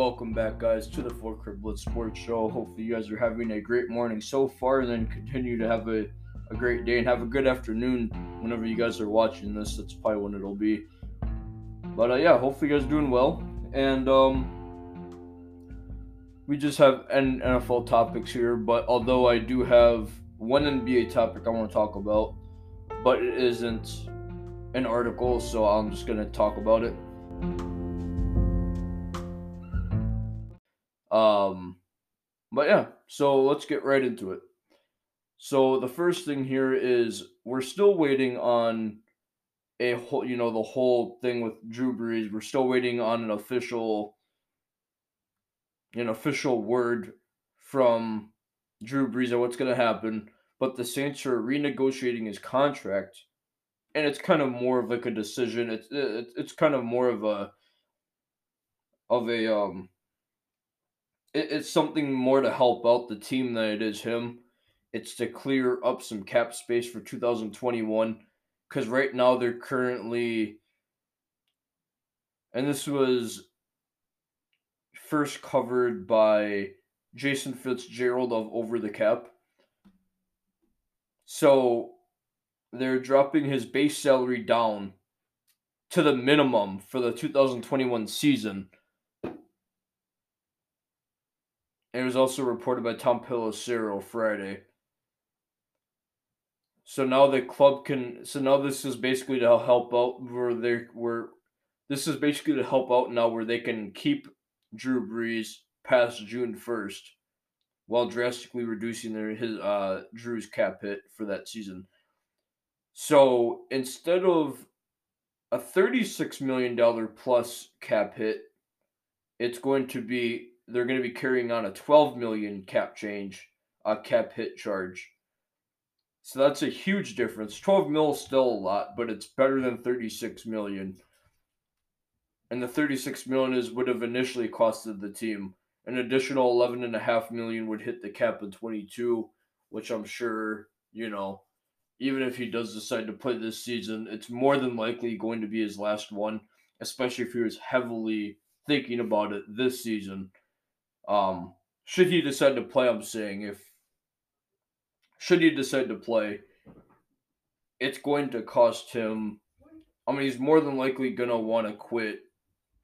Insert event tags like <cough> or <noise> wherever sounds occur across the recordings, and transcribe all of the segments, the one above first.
welcome back, guys, to the Full Court Sports Show. Hopefully, you guys are having a great morning so far, and then continue to have a, a great day and have a good afternoon whenever you guys are watching this. That's probably when it'll be. But uh, yeah, hopefully, you guys are doing well. And um, we just have N- NFL topics here, but although I do have one NBA topic I want to talk about, but it isn't an article, so I'm just going to talk about it. Um, but yeah, so let's get right into it. So the first thing here is we're still waiting on a whole, you know, the whole thing with Drew Brees. We're still waiting on an official, an official word from Drew Brees on what's going to happen. But the Saints are renegotiating his contract, and it's kind of more of like a decision. It's it's kind of more of a of a um it, it's something more to help out the team than it is him. It's to clear up some cap space for 2021 because right now they're currently, and this was first covered by Jason Fitzgerald of Over the Cap. So they're dropping his base salary down to the minimum for the 2021 season It was also reported by Tom Pelissero Friday. So now the club can. So now this is basically to help out where they were. This is basically to help out now where they can keep Drew Brees past June first, while drastically reducing their his uh Drew's cap hit for that season. So instead of a thirty-six million dollar plus cap hit, it's going to be they're going to be carrying on a 12 million cap change, a cap hit charge. So that's a huge difference. 12 mil is still a lot, but it's better than 36 million. And the 36 million is would have initially costed the team. An additional 11.5 million would hit the cap in 22, which I'm sure, you know, even if he does decide to play this season, it's more than likely going to be his last one, especially if he was heavily thinking about it this season. Um, should he decide to play, I'm saying if should he decide to play, it's going to cost him. I mean, he's more than likely gonna want to quit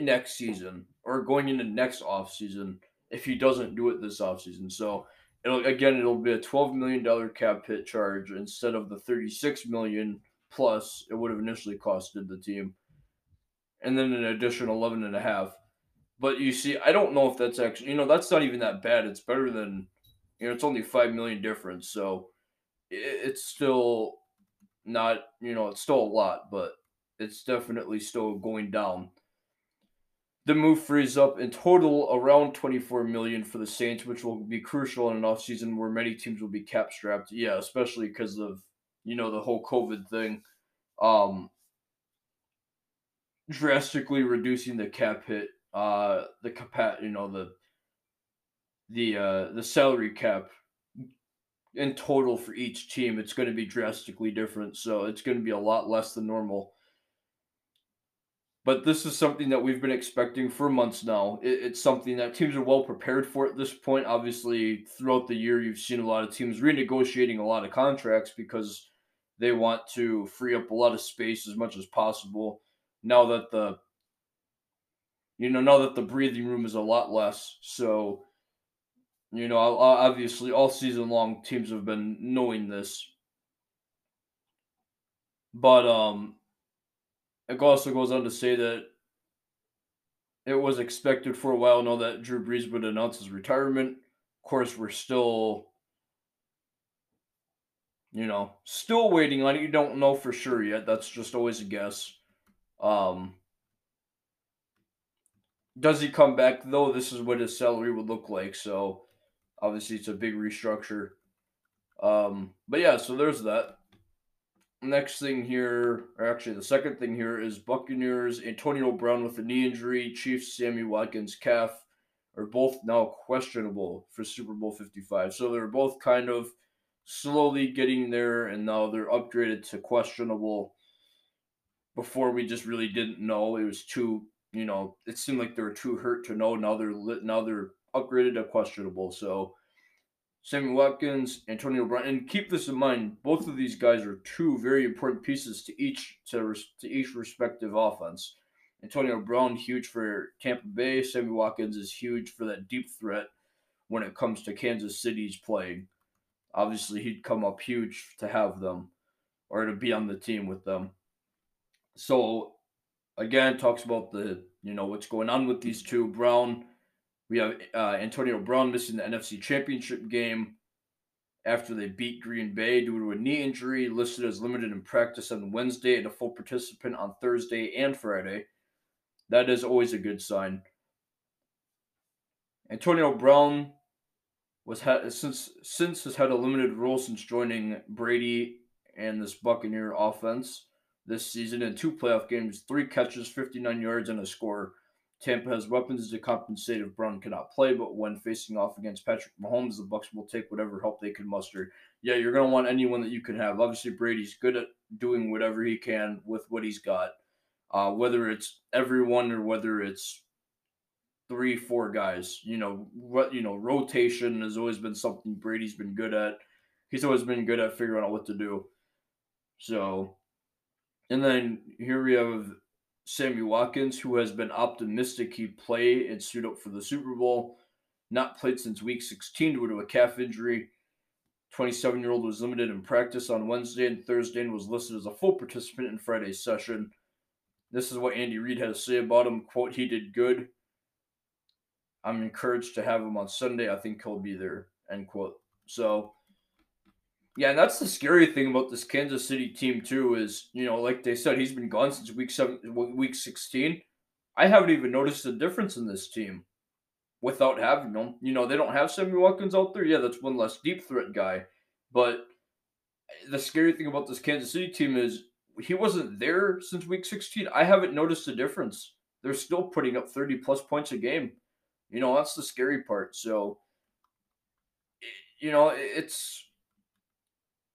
next season or going into next off season if he doesn't do it this off season. So it'll again it'll be a twelve million dollar cap hit charge instead of the thirty six million plus it would have initially costed the team, and then an additional eleven and a half. But you see, I don't know if that's actually, you know, that's not even that bad. It's better than, you know, it's only five million difference. So it's still not, you know, it's still a lot, but it's definitely still going down. The move frees up in total around 24 million for the Saints, which will be crucial in an offseason where many teams will be cap strapped. Yeah, especially because of, you know, the whole COVID thing. Um, drastically reducing the cap hit uh the capa- you know the the uh the salary cap in total for each team it's going to be drastically different so it's going to be a lot less than normal. But this is something that we've been expecting for months now. It, it's something that teams are well prepared for at this point. Obviously throughout the year you've seen a lot of teams renegotiating a lot of contracts because they want to free up a lot of space as much as possible. Now that the you know, now that the breathing room is a lot less. So, you know, obviously all season long teams have been knowing this. But um it also goes on to say that it was expected for a while now that Drew Brees would announce his retirement. Of course, we're still you know, still waiting on it. You don't know for sure yet. That's just always a guess. Um does he come back though? This is what his salary would look like. So obviously it's a big restructure. Um, but yeah, so there's that. Next thing here, or actually the second thing here is Buccaneers Antonio Brown with a knee injury, Chiefs Sammy Watkins calf are both now questionable for Super Bowl 55. So they're both kind of slowly getting there and now they're upgraded to questionable. Before we just really didn't know. It was too you know, it seemed like they were too hurt to know. another they're upgraded to questionable. So Sammy Watkins, Antonio Brown, and keep this in mind: both of these guys are two very important pieces to each to, to each respective offense. Antonio Brown huge for Tampa Bay. Sammy Watkins is huge for that deep threat when it comes to Kansas City's playing. Obviously, he'd come up huge to have them or to be on the team with them. So, again, talks about the you know what's going on with these two. Brown, we have uh, Antonio Brown missing the NFC Championship game after they beat Green Bay due to a knee injury, listed as limited in practice on Wednesday and a full participant on Thursday and Friday. That is always a good sign. Antonio Brown was had since since has had a limited role since joining Brady and this Buccaneer offense this season in two playoff games, three catches, 59 yards, and a score. Tampa has weapons to compensate if Brown cannot play, but when facing off against Patrick Mahomes, the Bucs will take whatever help they can muster. Yeah, you're gonna want anyone that you can have. Obviously, Brady's good at doing whatever he can with what he's got uh, whether it's everyone or whether it's three, four guys. You know what? You know, rotation has always been something Brady's been good at. He's always been good at figuring out what to do. So, and then here we have Sammy Watkins, who has been optimistic he'd play and suit up for the Super Bowl. Not played since week 16 due to a calf injury. 27 year old was limited in practice on Wednesday and Thursday and was listed as a full participant in Friday's session. This is what Andy Reid had to say about him. Quote, he did good. I'm encouraged to have him on Sunday. I think he'll be there. End quote. So yeah, and that's the scary thing about this Kansas City team too, is you know, like they said, he's been gone since week seven week sixteen. I haven't even noticed a difference in this team without having them. You know, they don't have Sammy Watkins out there. Yeah, that's one less deep threat guy. But the scary thing about this Kansas City team is he wasn't there since week 16. I haven't noticed a difference. They're still putting up 30 plus points a game. You know, that's the scary part. So, you know, it's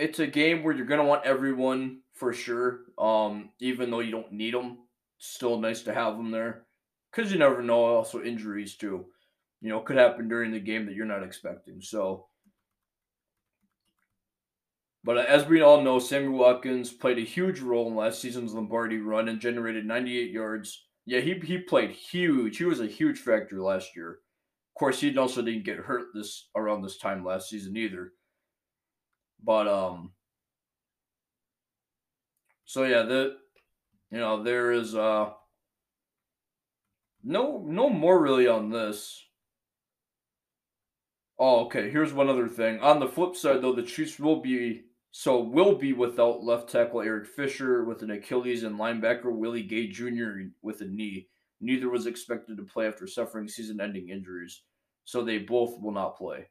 it's a game where you're going to want everyone for sure. Um, even though you don't need them, still nice to have them there because you never know. Also, injuries too, you know, could happen during the game that you're not expecting. So, but as we all know, Sammy Watkins played a huge role in last season's Lombardi run and generated 98 yards. Yeah, he, he played huge. He was a huge factor last year. Of course, he also didn't get hurt this around this time last season either. But um so yeah, the you know, there is uh no no more really on this. Oh, okay. Here's one other thing. On the flip side, though, the Chiefs will be so will be without left tackle Eric Fisher with an Achilles and linebacker Willie Gay Jr. with a knee. Neither was expected to play after suffering season-ending injuries, so they both will not play.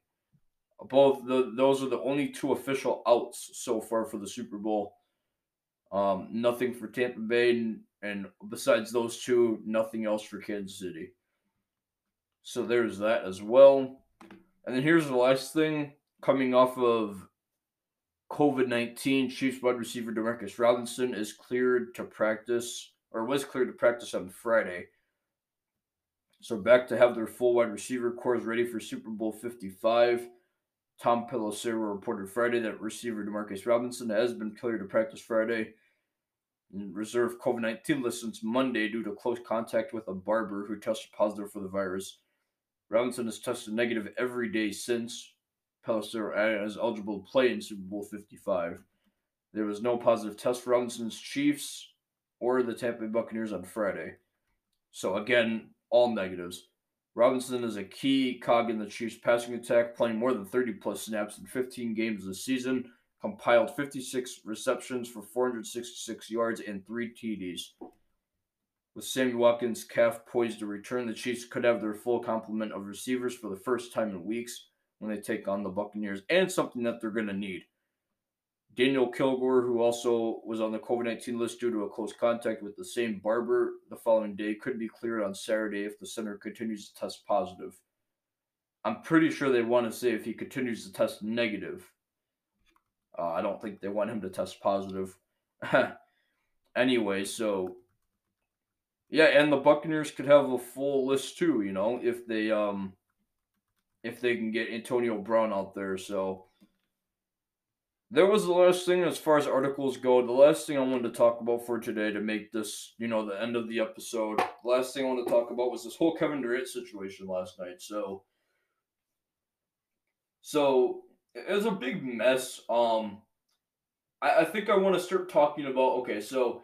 Both the those are the only two official outs so far for the Super Bowl. Um, nothing for Tampa Bay, and, and besides those two, nothing else for Kansas City. So there's that as well. And then here's the last thing coming off of COVID 19, Chiefs wide receiver Demarcus Robinson is cleared to practice, or was cleared to practice on Friday. So back to have their full wide receiver corps ready for Super Bowl 55. Tom Pelissero reported Friday that receiver Demarcus Robinson has been cleared to practice Friday and reserve COVID 19 list since Monday due to close contact with a barber who tested positive for the virus. Robinson has tested negative every day since, Pelissero as eligible to play in Super Bowl 55. There was no positive test for Robinson's Chiefs or the Tampa Bay Buccaneers on Friday. So again, all negatives. Robinson is a key cog in the Chiefs passing attack, playing more than 30 plus snaps in 15 games this season, compiled 56 receptions for 466 yards and three TDs. With Sammy Watkins' calf poised to return, the Chiefs could have their full complement of receivers for the first time in weeks when they take on the Buccaneers, and something that they're going to need. Daniel Kilgore, who also was on the COVID 19 list due to a close contact with the same barber the following day, could be cleared on Saturday if the center continues to test positive. I'm pretty sure they want to say if he continues to test negative. Uh, I don't think they want him to test positive. <laughs> anyway, so Yeah, and the Buccaneers could have a full list too, you know, if they um if they can get Antonio Brown out there. So there was the last thing as far as articles go. The last thing I wanted to talk about for today to make this, you know, the end of the episode. The last thing I wanted to talk about was this whole Kevin Durant situation last night. So so it was a big mess. Um I, I think I want to start talking about okay, so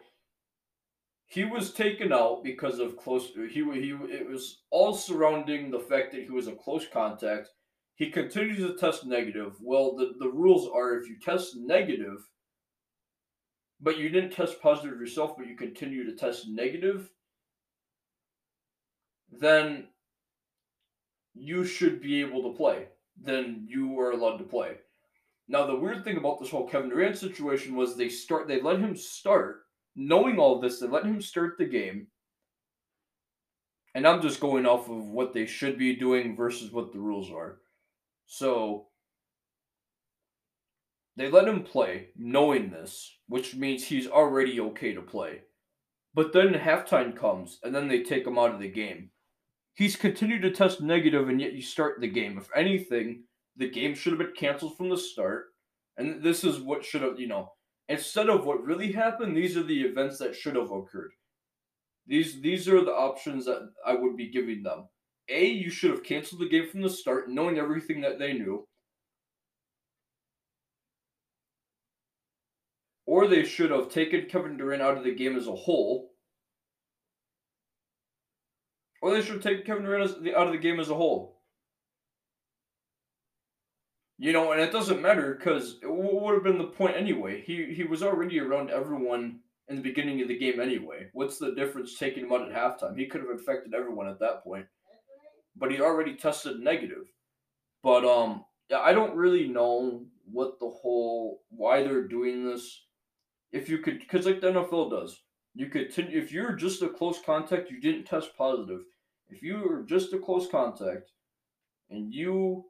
he was taken out because of close he he it was all surrounding the fact that he was a close contact he continues to test negative well the, the rules are if you test negative but you didn't test positive yourself but you continue to test negative then you should be able to play then you are allowed to play now the weird thing about this whole kevin durant situation was they start they let him start knowing all this, they let him start the game. And I'm just going off of what they should be doing versus what the rules are. So they let him play, knowing this, which means he's already okay to play. But then halftime comes, and then they take him out of the game. He's continued to test negative, and yet you start the game. If anything, the game should have been canceled from the start. And this is what should have, you know, instead of what really happened, these are the events that should have occurred. These these are the options that I would be giving them. A, you should have canceled the game from the start, knowing everything that they knew. Or they should have taken Kevin Durant out of the game as a whole. Or they should have taken Kevin Durant out of the game as a whole. You know, and it doesn't matter because what would have been the point anyway? He he was already around everyone in the beginning of the game anyway. What's the difference taking him out at halftime? He could have infected everyone at that point. But he already tested negative. But um yeah, I don't really know what the whole why they're doing this. If you could cuz like the NFL does. You could if you're just a close contact, you didn't test positive. If you were just a close contact and you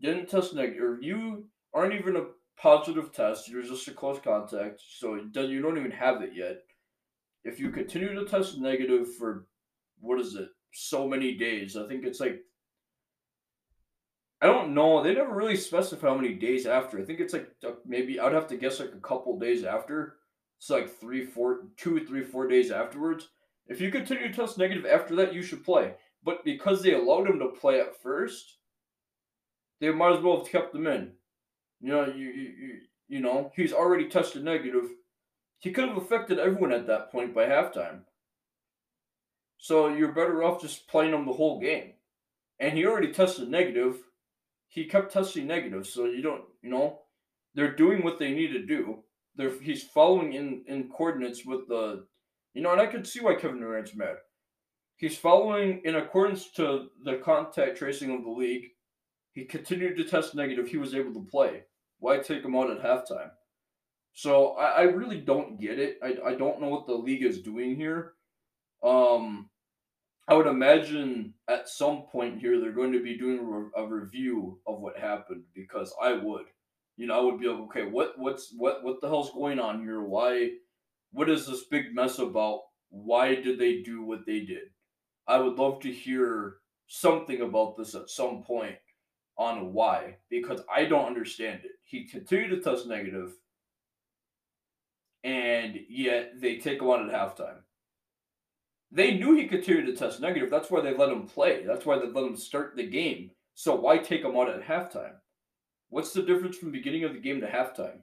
didn't test negative, or you aren't even a positive test, you're just a close contact, so you don't even have it yet. If you continue to test negative for what is it, so many days, I think it's like I don't know. They never really specify how many days after. I think it's like maybe I'd have to guess like a couple days after. It's like three, four, two, three, four days afterwards. If you continue to test negative after that, you should play. But because they allowed him to play at first, they might as well have kept him in. You know, you you you know, he's already tested negative. He could have affected everyone at that point by halftime. So you're better off just playing him the whole game. And he already tested negative. He kept testing negative, so you don't, you know, they're doing what they need to do. They're he's following in in coordinates with the, you know, and I can see why Kevin Durant's mad. He's following in accordance to the contact tracing of the league he continued to test negative. He was able to play. Why take him out at halftime? So I, I really don't get it. I, I don't know what the league is doing here. Um, I would imagine at some point here they're going to be doing a, review of what happened because I would, you know, I would be like, okay, what what's what what the hell's going on here? Why? What is this big mess about? Why did they do what they did? I would love to hear something about this at some point on why because I don't understand it. He continued to test negative, and yet they take him out at halftime. They knew he continued to test negative. That's why they let him play. That's why they let him start the game. So why take him out at halftime? What's the difference from beginning of the game to halftime?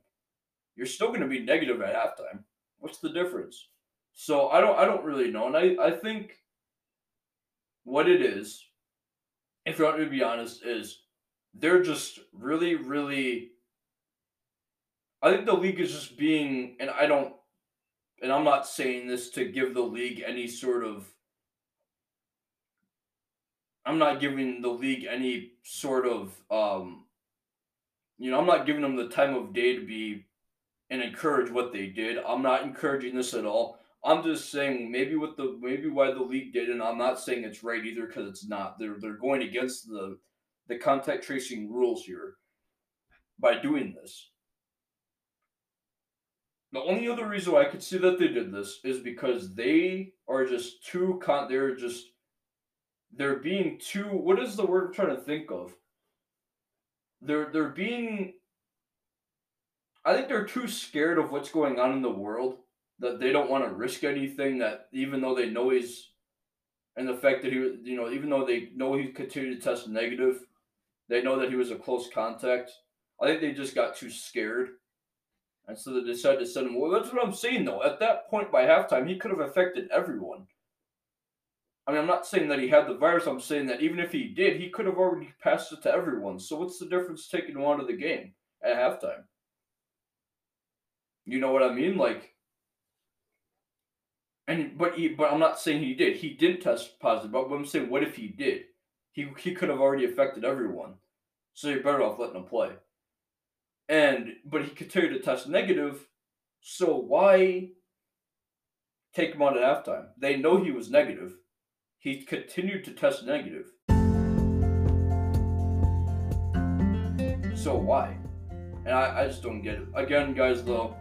You're still going to be negative at halftime. What's the difference? So I don't I don't really know. And I, I think what it is, if you want me to be honest, is they're just really, really. I think the league is just being, and I don't, and I'm not saying this to give the league any sort of. I'm not giving the league any sort of, um, you know, I'm not giving them the time of day to be and encourage what they did. I'm not encouraging this at all. I'm just saying maybe what the maybe why the league did, and I'm not saying it's right either because it's not. They're they're going against the the contact tracing rules here by doing this. The only other reason I could see that they did this is because they are just too con. They're just they're being too. What is the word I'm trying to think of? They're they're being. I think they're too scared of what's going on in the world that they don't want to risk anything. That even though they know he's, and the fact that he, you know, even though they know he continued to test negative, they know that he was a close contact. I think they just got too scared and so they decided to send him. Well, that's what I'm saying, though. At that point, by halftime, he could have affected everyone. I mean, I'm not saying that he had the virus. I'm saying that even if he did, he could have already passed it to everyone. So what's the difference taking him out of the game at halftime? You know what I mean? Like, and but he, but I'm not saying he did. He didn't test positive. But I'm saying, what if he did? He he could have already affected everyone. So you're better off letting him play and but he continued to test negative. So why take him on at halftime? They know he was negative. He continued to test negative. So why? And I, I just don't get it. Again, guys, though,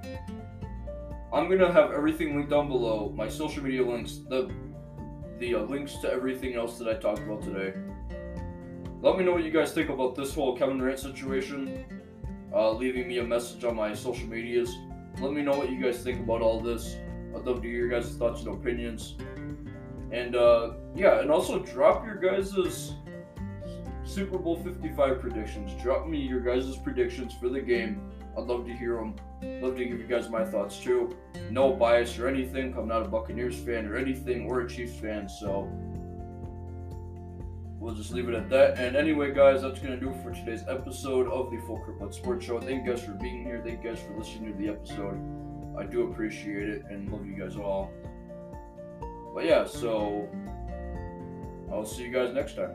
I'm gonna have everything linked down below. My social media links, the the uh, links to everything else that I talked about today. Let me know what you guys think about this whole Kevin Durant situation uh, leaving me a message on my social medias. Let me know what you guys think about all this. I'd love to hear your guys' thoughts and opinions. And uh, yeah, and also drop your guys' Super Bowl 55 predictions. Drop me your guys' predictions for the game. I'd love to hear them. Love to give you guys my thoughts too. No bias or anything. I'm not a Buccaneers fan or anything or a Chiefs fan, so we'll just leave it at that. And anyway, guys, that's gonna do it for today's episode of the Full Court Sports Show. Thank you guys for being here. Thank you guys for listening to the episode. I do appreciate it and love you guys all. But yeah, so I'll see you guys next time.